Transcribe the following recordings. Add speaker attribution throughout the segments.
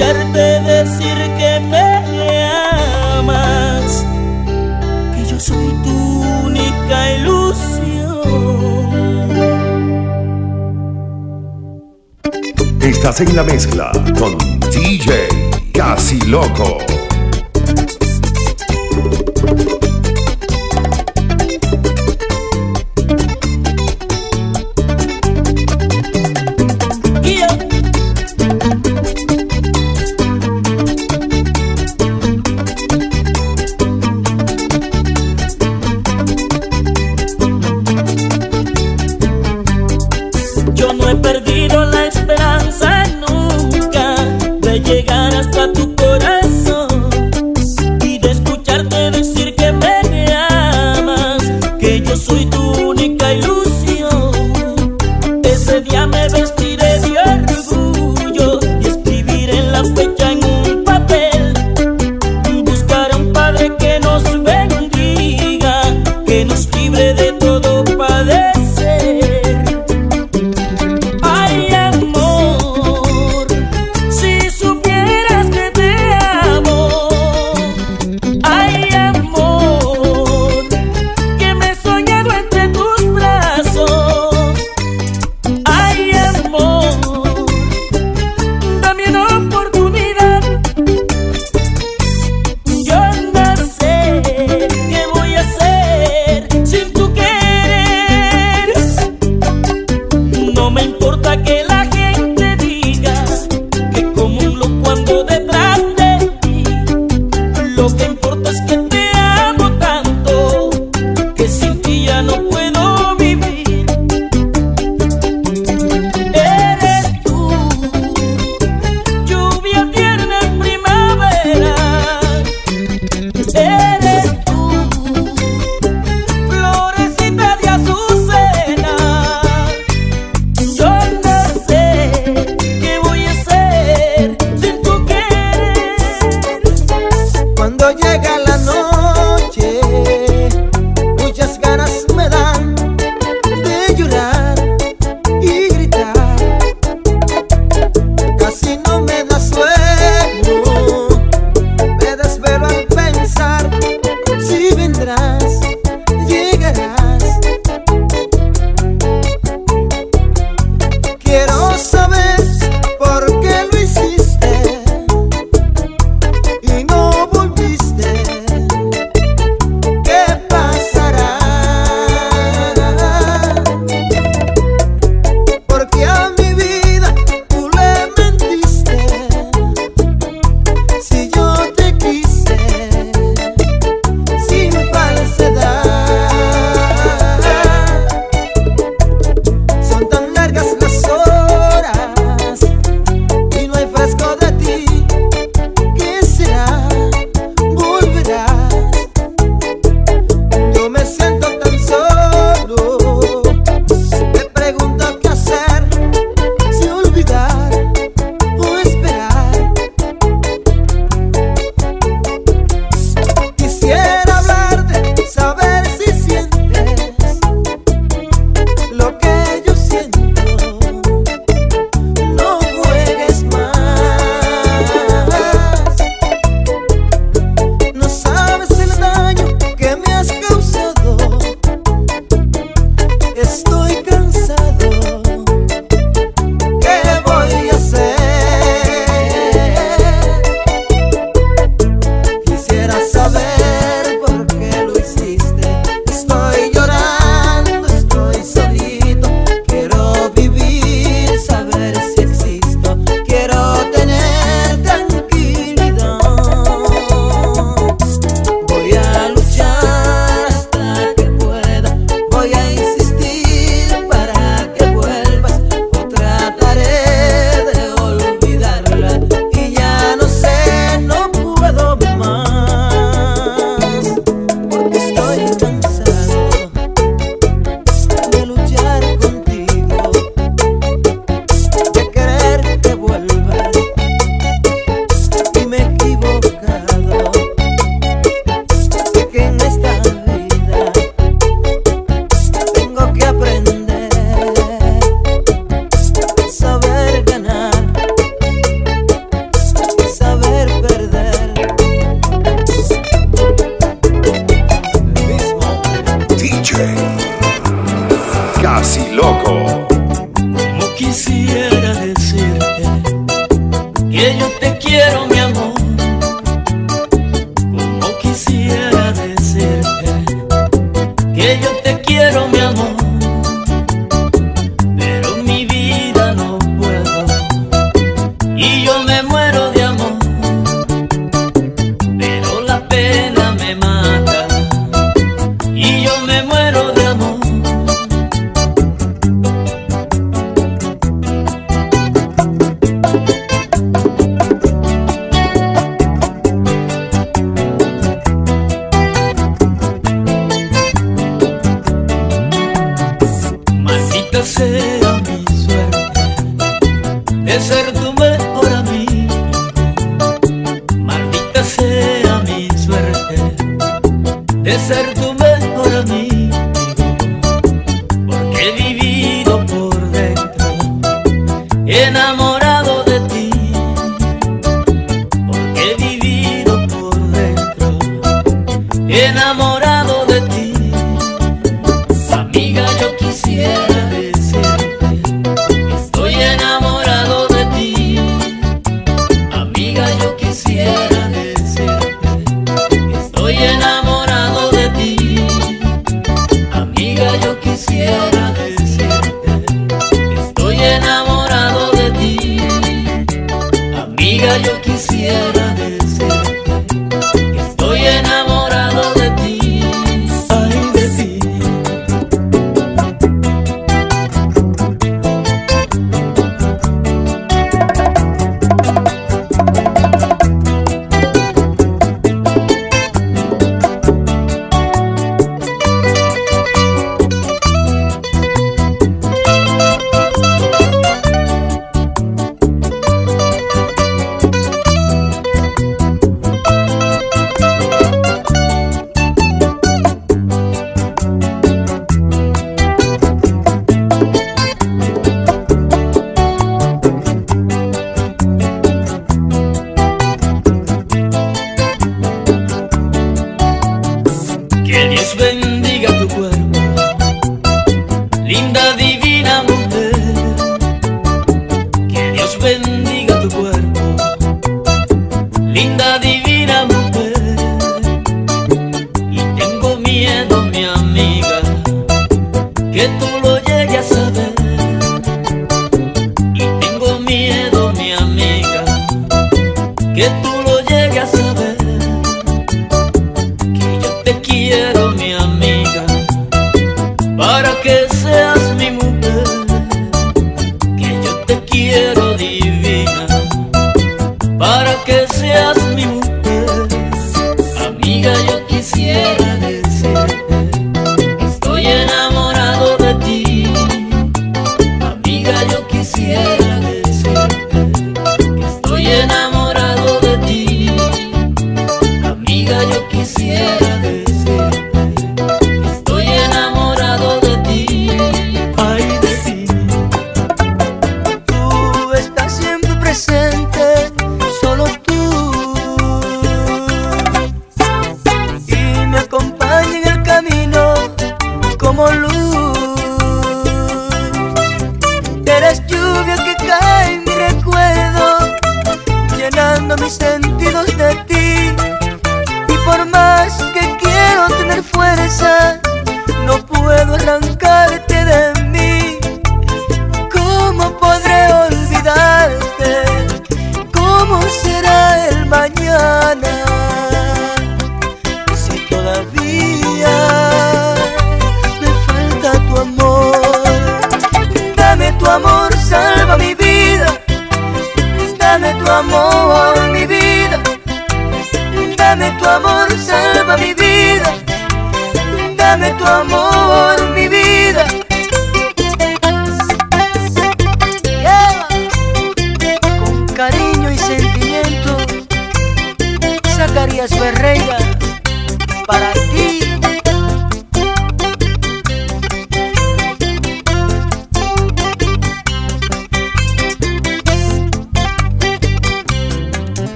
Speaker 1: escucharte decir que me amas, que yo soy tu única ilusión.
Speaker 2: Estás en la mezcla con DJ Casi Loco.
Speaker 3: cuando llega la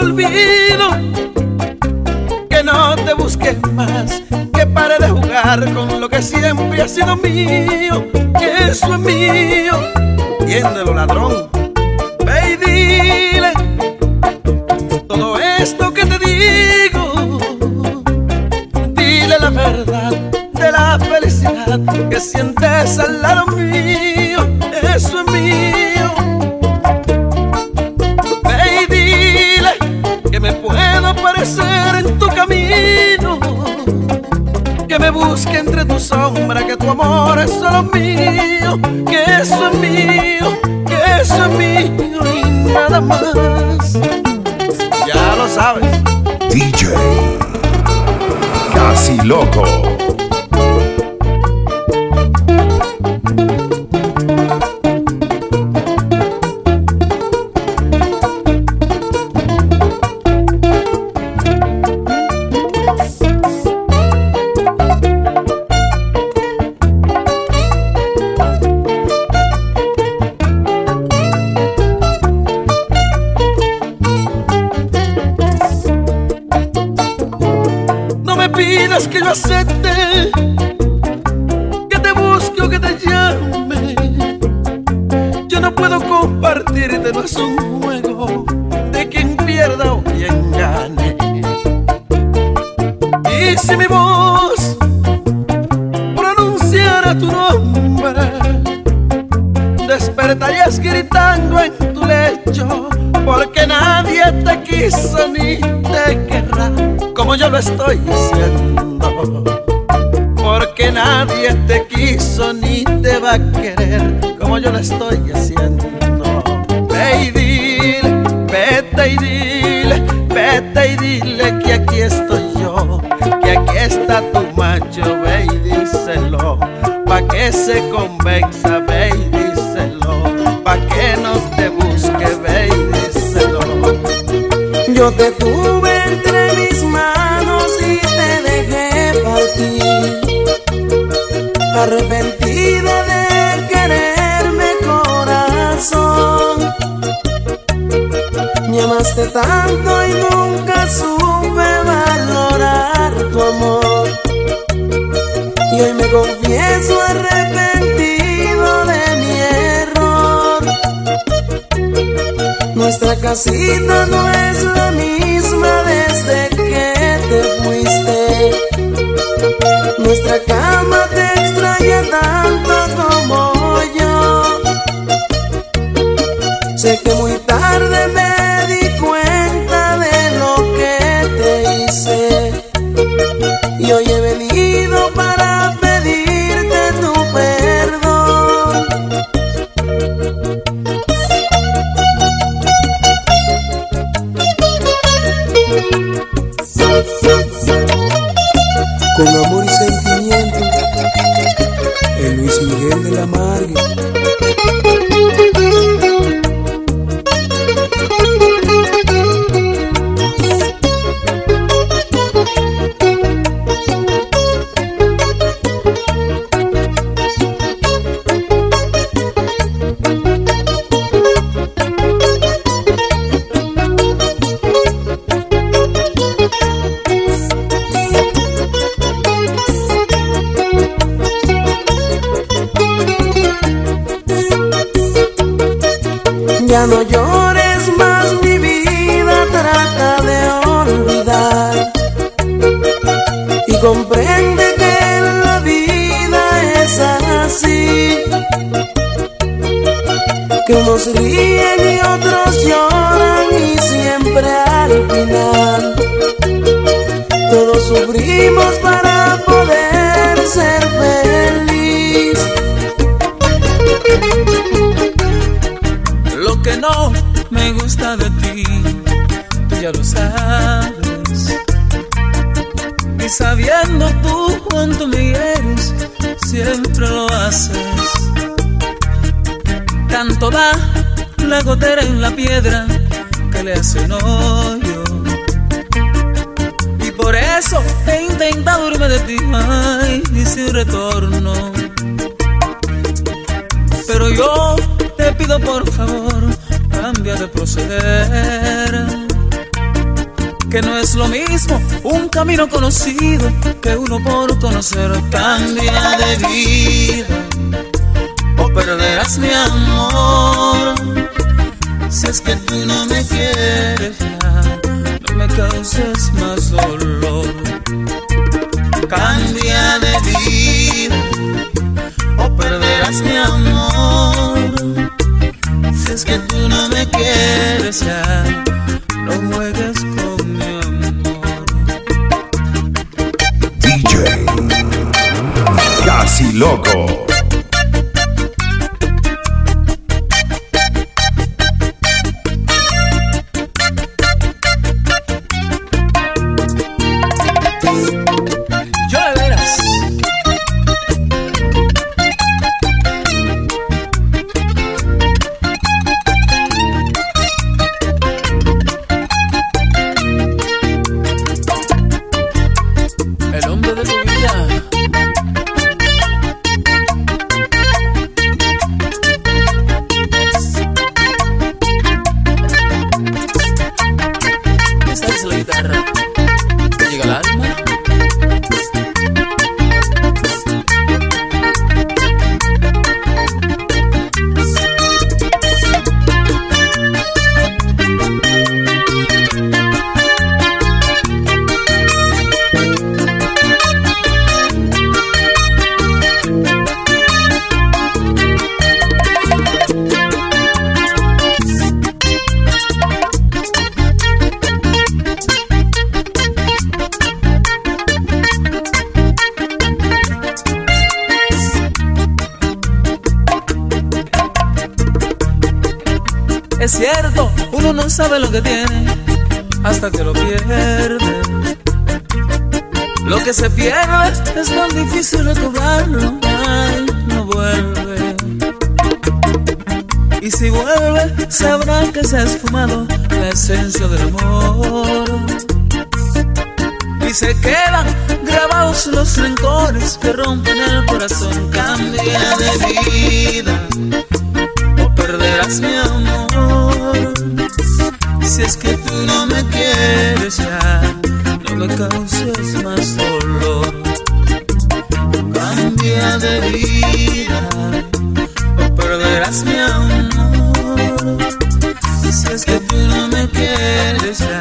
Speaker 4: olvido. Que no te busque más, que pare de jugar con lo que siempre ha sido mío, que eso es mío. Entiéndelo, ladrón. Ve y dile todo esto que te digo. Dile la verdad de la felicidad que sientes al lado mío, en tu camino. Que me busque entre tu sombra, que tu amor es solo mío, que eso es mío, que eso es mío y nada más. Ya lo sabes.
Speaker 2: DJ Casi Loco.
Speaker 4: Pidas que yo acepte, que te busque o que te llame. Yo no puedo compartirte, no es un juego de quien pierda o quien gane. Y si mi voz pronunciara tu nombre, despertarías gritando en tu lecho, quiso ni te querrá como yo lo estoy diciendo. Porque nadie te quiso ni te va a querer como yo lo estoy haciendo. Ve y dile, vete y dile, vete y dile que aquí estoy yo, que aquí está tu macho, ve y díselo, pa' que se convenza, ve y díselo, pa' que no te
Speaker 3: Yo te tuve entre mis manos y te dejé partir. Arrepentido de quererme corazón. Me amaste tanto y nunca Casita no es la misma desde que te fuiste. Nuestra cama
Speaker 5: unos ríen y otros lloran y siempre al final todos sufrimos para poder ser feliz.
Speaker 6: Lo que no me gusta de ti, tú ya lo sabes. Y sabiendo tú cuánto me quieres, siempre lo haces. Tanto da la gotera en la piedra que le hace un hoyo. Y por eso he intentado irme de ti, ay, y sin retorno. Pero yo te pido por favor, cambia de proceder. Que no es lo mismo un camino conocido que uno por conocer. Cambia de vida mi amor. Si es que tú no me quieres ya, no me causes más dolor. Cambia de vida o perderás mi amor. Si es que tú no me quieres ya, sabe lo que tiene hasta que lo pierde. Lo que se pierde es tan difícil recobrarlo, ay, no vuelve. Y si vuelve, sabrá que se ha esfumado la esencia del amor. Y se quedan grabados los rencores que rompen el corazón. Cambia de vida o perderás mi amor. Si es que tú no me quieres ya, no me causes más dolor. Cambia de vida o perderás mi amor. Si es que tú no me quieres ya,